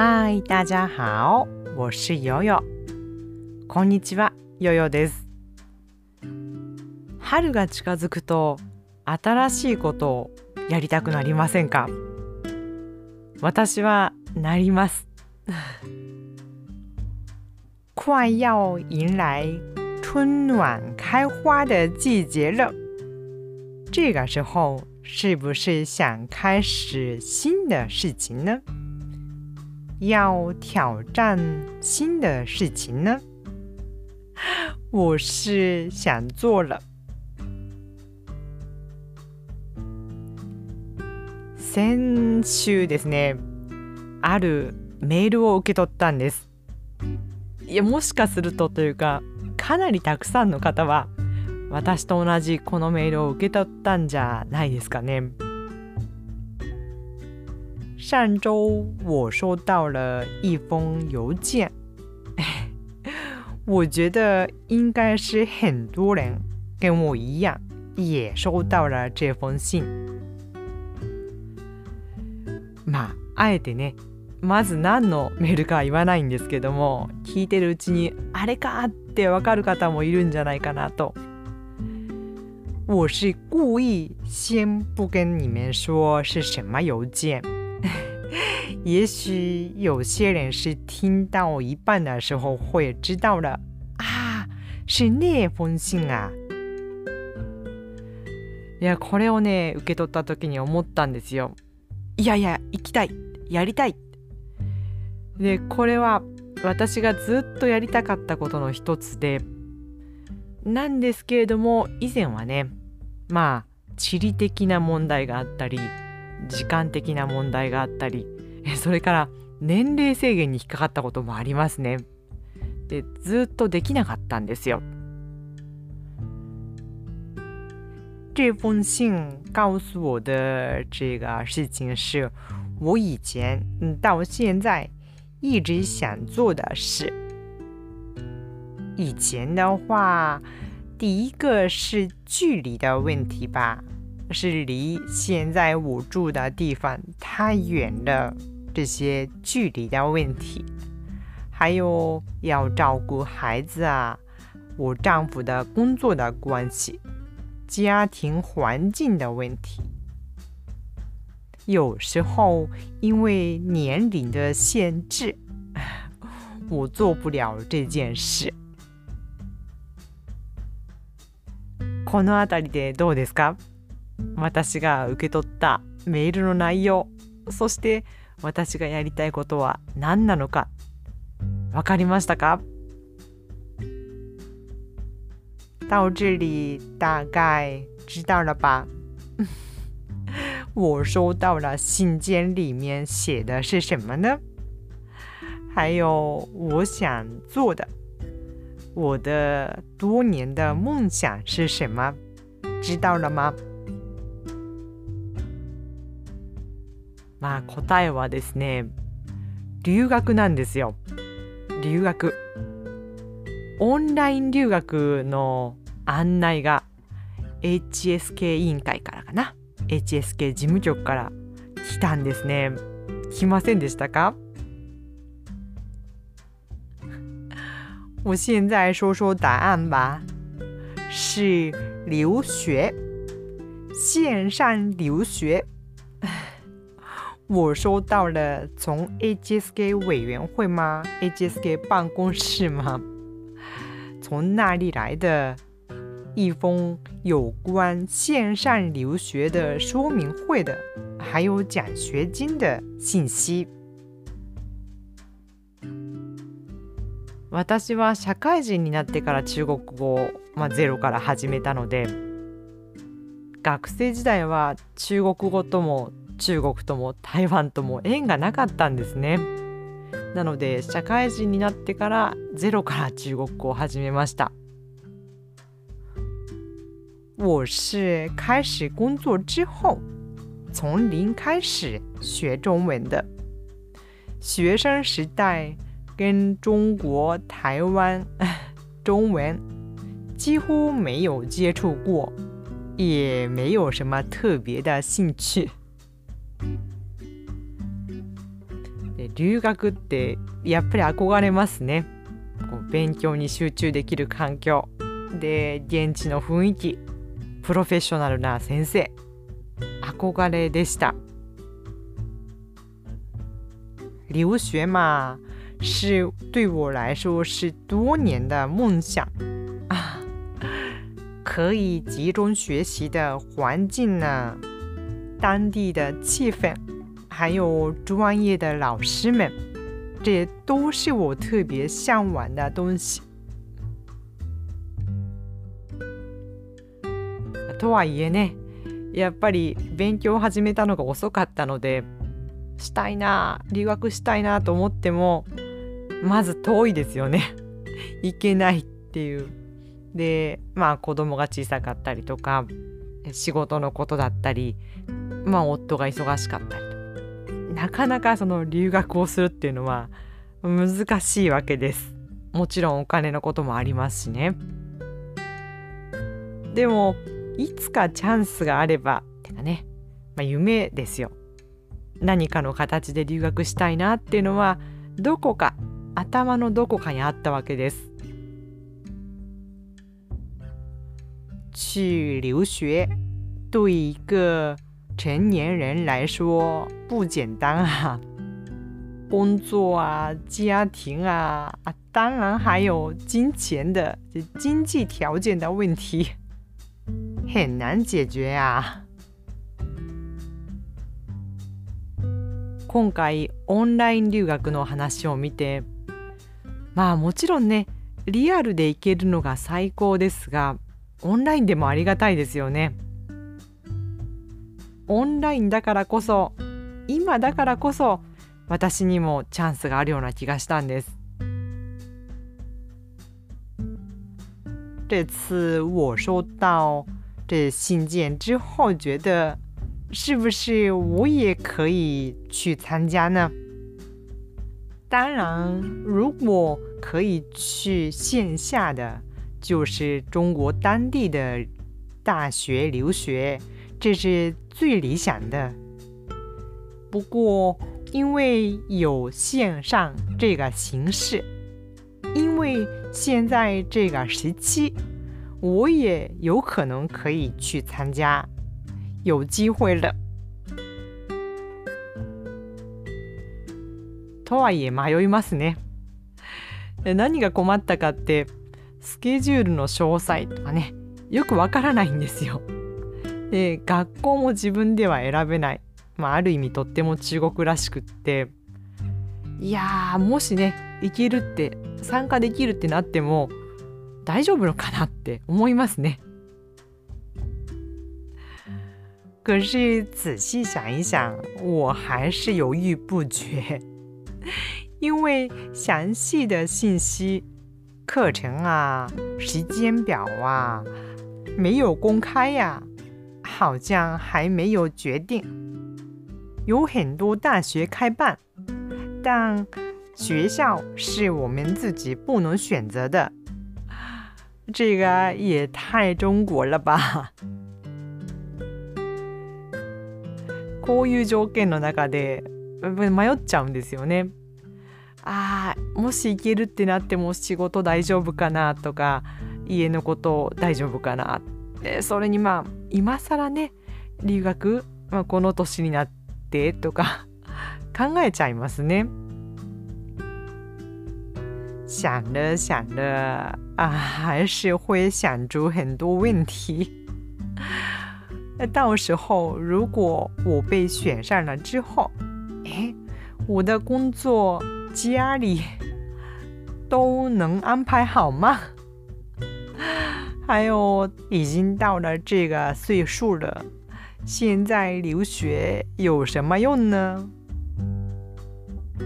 嗨，大家好，我是悠悠。こんにちは、ヨヨです。春が近づくと新しいことをやりたくなりませんか？私はなります。快要迎来春暖开花的季节了，这个时候是不是想开始新的事情呢？要挑战新的事情呢？我是想做了。先週ですね、あるメールを受け取ったんです。いや、もしかするとというか、かなりたくさんの方は、私と同じこのメールを受け取ったんじゃないですかね。上周我收到了一封邮件，我觉得应该是很多人跟我一样也收到了这封信。まああえてねまず何のメールかは言わないんですけども聞いてるうちにあれかってわかる方もいるんじゃないかなと。我是故意先不跟你们说是什么邮件。也許有些人是聽到一半的時候會知道了啊，是那封信啊。いやこれをね受け取った時に思ったんですよ。いやいや行きたいやりたい。でこれは私がずっとやりたかったことの一つでなんですけれども以前はねまあ地理的な問題があったり時間的な問題があったりそれから年齢制限に引っかかったこともありますね。でずっとできなかったんですよ。这封信告诉我的这个事情是我以前到现在一直想做的事。以前的话，第一个是距离的问题吧。是离现在我住的地方太远了，这些距离的问题，还有要照顾孩子啊，我丈夫的工作的关系，家庭环境的问题，有时候因为年龄的限制，我做不了这件事。この辺りでどうですか？ 私が受け取ったメールの内容そして私がやりたいことは何なのか分かりましたか？到这里大概知道了吧？我收到了信件里面写的是什么呢？还有我想做的我的多年的梦想是什么？知道了吗？まあ答えはですね留学なんですよ。留学。オンライン留学の案内が HSK 委員会からかな。HSK 事務局から来たんですね。来ませんでしたか？我现在说说答案吧。是留学。线上留学我收到了从 HSK 委员会吗？HSK 办公室吗？从那里来的一封有关线上留学的说明会的，还有奖学金的信息。私は社会人になってから中国語を、まあ、ゼロから始めたので学生時代は中国語とも中国とも台湾とも縁がなかったんですね。なので社会人になってからゼロから中国語を始めました。我是开始工作之后从零开始学中文的。学生时代跟中国台湾 中文几乎没有接触过，也没有什么特别的兴趣。留学ってやっぱり憧れますね。こう勉強に集中できる環境。で現地の雰囲気。プロフェッショナルな先生。憧れでした。留学嘛是对我来说是多年的梦想。啊 可以集中学习的环境呢当地的气氛。还有专业的老师们这都是我特别向往的东西。とはいえねやっぱり勉強を始めたのが遅かったのでしたいな留学したいなと思ってもまず遠いですよね。行けないっていう。でまあ子供が小さかったりとか仕事のことだったりまあ夫が忙しかったり。なかなかその留学をするっていうのは難しいわけです。もちろんお金のこともありますしね。でもいつかチャンスがあればてかね、まあ、夢ですよ。何かの形で留学したいなっていうのはどこか頭のどこかにあったわけです。去留学对一个成年人来说不简单啊，工作啊、家庭啊，啊，当然还有金钱的经济条件的问题。很難解決や今回オンライン留学の話を見てまあもちろんねリアルで行けるのが最高ですがオンラインでもありがたいですよねオンラインだからこそ今だからこそ私にもチャンスがあるような気がしたんです这次我收到这信件之后，觉得是不是我也可以去参加呢？当然，如果可以去线下的，就是中国当地的大学留学，这是最理想的。不过，因为有线上这个形式，因为现在这个时期。我也有可能可以去参加，有機会了。とはいえ迷いますね。何が困ったかってスケジュールの詳細とかねよくわからないんですよ。で学校も自分では選べない、まあ、ある意味とっても中国らしくって。いやもしね行けるって参加できるってなっても大丈夫のかなって思いますね。可是仔细想一想，我还是犹豫不决，因为详细的信息、课程啊、时间表啊没有公开呀，好像还没有决定。有很多大学开办，但学校是我们自己不能选择的。这个也太中国了吧！こういう条件の中で迷っちゃうんですよね。ああもし行けるってなっても仕事大丈夫かなとか家のこと大丈夫かなでそれにまあ今更ね留学、まあ、この年になってとか 考えちゃいますね。想了想了啊，还是会想出很多问题。那 到时候如果我被选上了之后，哎，我的工作、家里都能安排好吗？还有，已经到了这个岁数了，现在留学有什么用呢？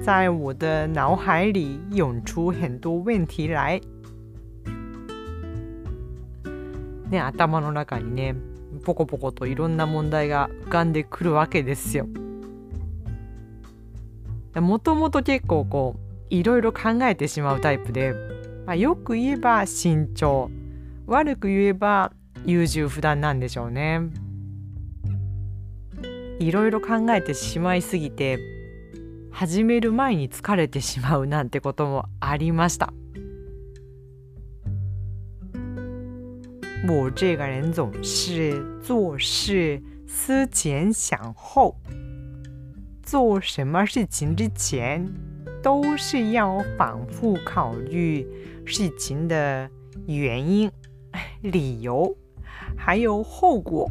在我的脑海里涌出很多問題来。ね、頭の中にね、ポコポコといろんな問題が浮かんでくるわけですよ。もともと結構こう、いろいろ考えてしまうタイプで、まあ、よく言えば慎重、悪く言えば優柔不断なんでしょうね。いろいろ考えてしまいすぎて、始める前に疲れてしまうなんてこともありました。我这个人总是做事思前想后，做什么事情之前都是要反复考虑事情的原因、理由，还有后果。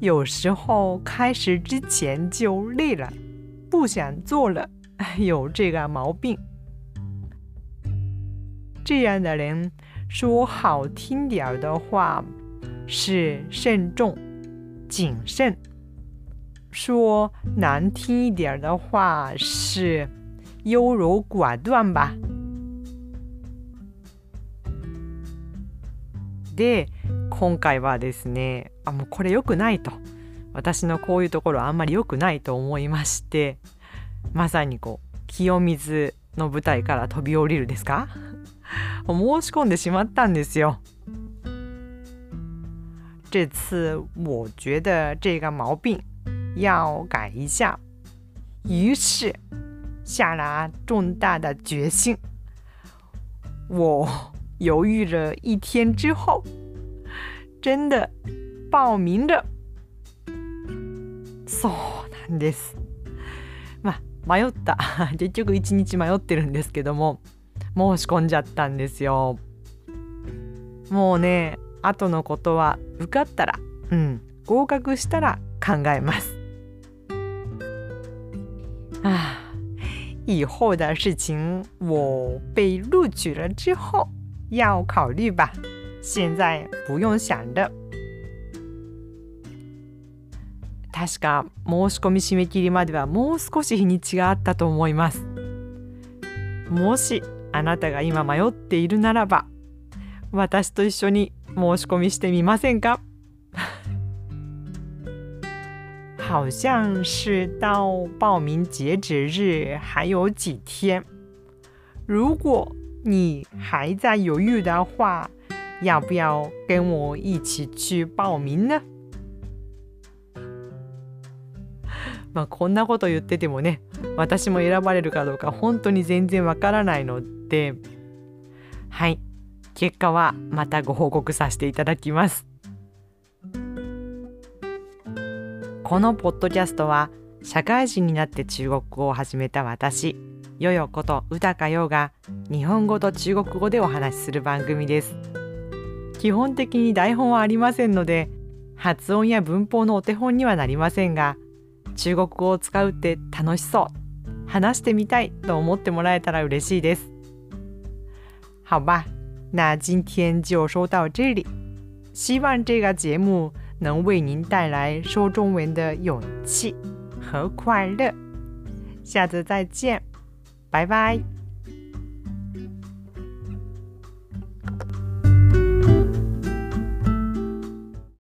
有时候开始之前就累了，不想做了，有这个毛病。这样的人。说好听点儿的话是慎重、谨慎；说难听一点的话是优柔寡断吧。で、今回はですね、あ、もうこれ良くないと。私のこういうところあんまり良くないと思いまして、まさにこう、清水の舞台から飛び降りるですか？申し込んでしまったんですよ。这次我觉得这个毛病要改一下，于是下了重大的决心。我犹豫了一天之后，真的报名了。そうなんです。まあ迷った 結局一日迷ってるんですけども。申し込んじゃったんですよもうね後のことは受かったらうん合格したら考えます啊以后的事情我被录取了之后要考虑吧现在不用想的確か申し込み締め切りまではもう少し日にちがあったと思います。もしあなたが今迷っているならば私と一緒に申し込みしてみませんか？好像是到报名截止日还有几天。如果你还在犹豫的话，要不要跟我一起去报名呢？まあこんなこと言っててもね私も選ばれるかどうか本当に全然わからないので。はい。結果はまたご報告させていただきます。このポッドキャストは社会人になって中国語を始めた私。よよこと宇高陽が日本語と中国語でお話しする番組です。基本的に台本はありませんので発音や文法のお手本にはなりませんが中国語を使うって楽しそう話してみたいと思ってもらえたら嬉しいです。好吧那今天就说到这里。希望这个节目能为您带来说中文的勇气和快乐。下次再见。拜拜。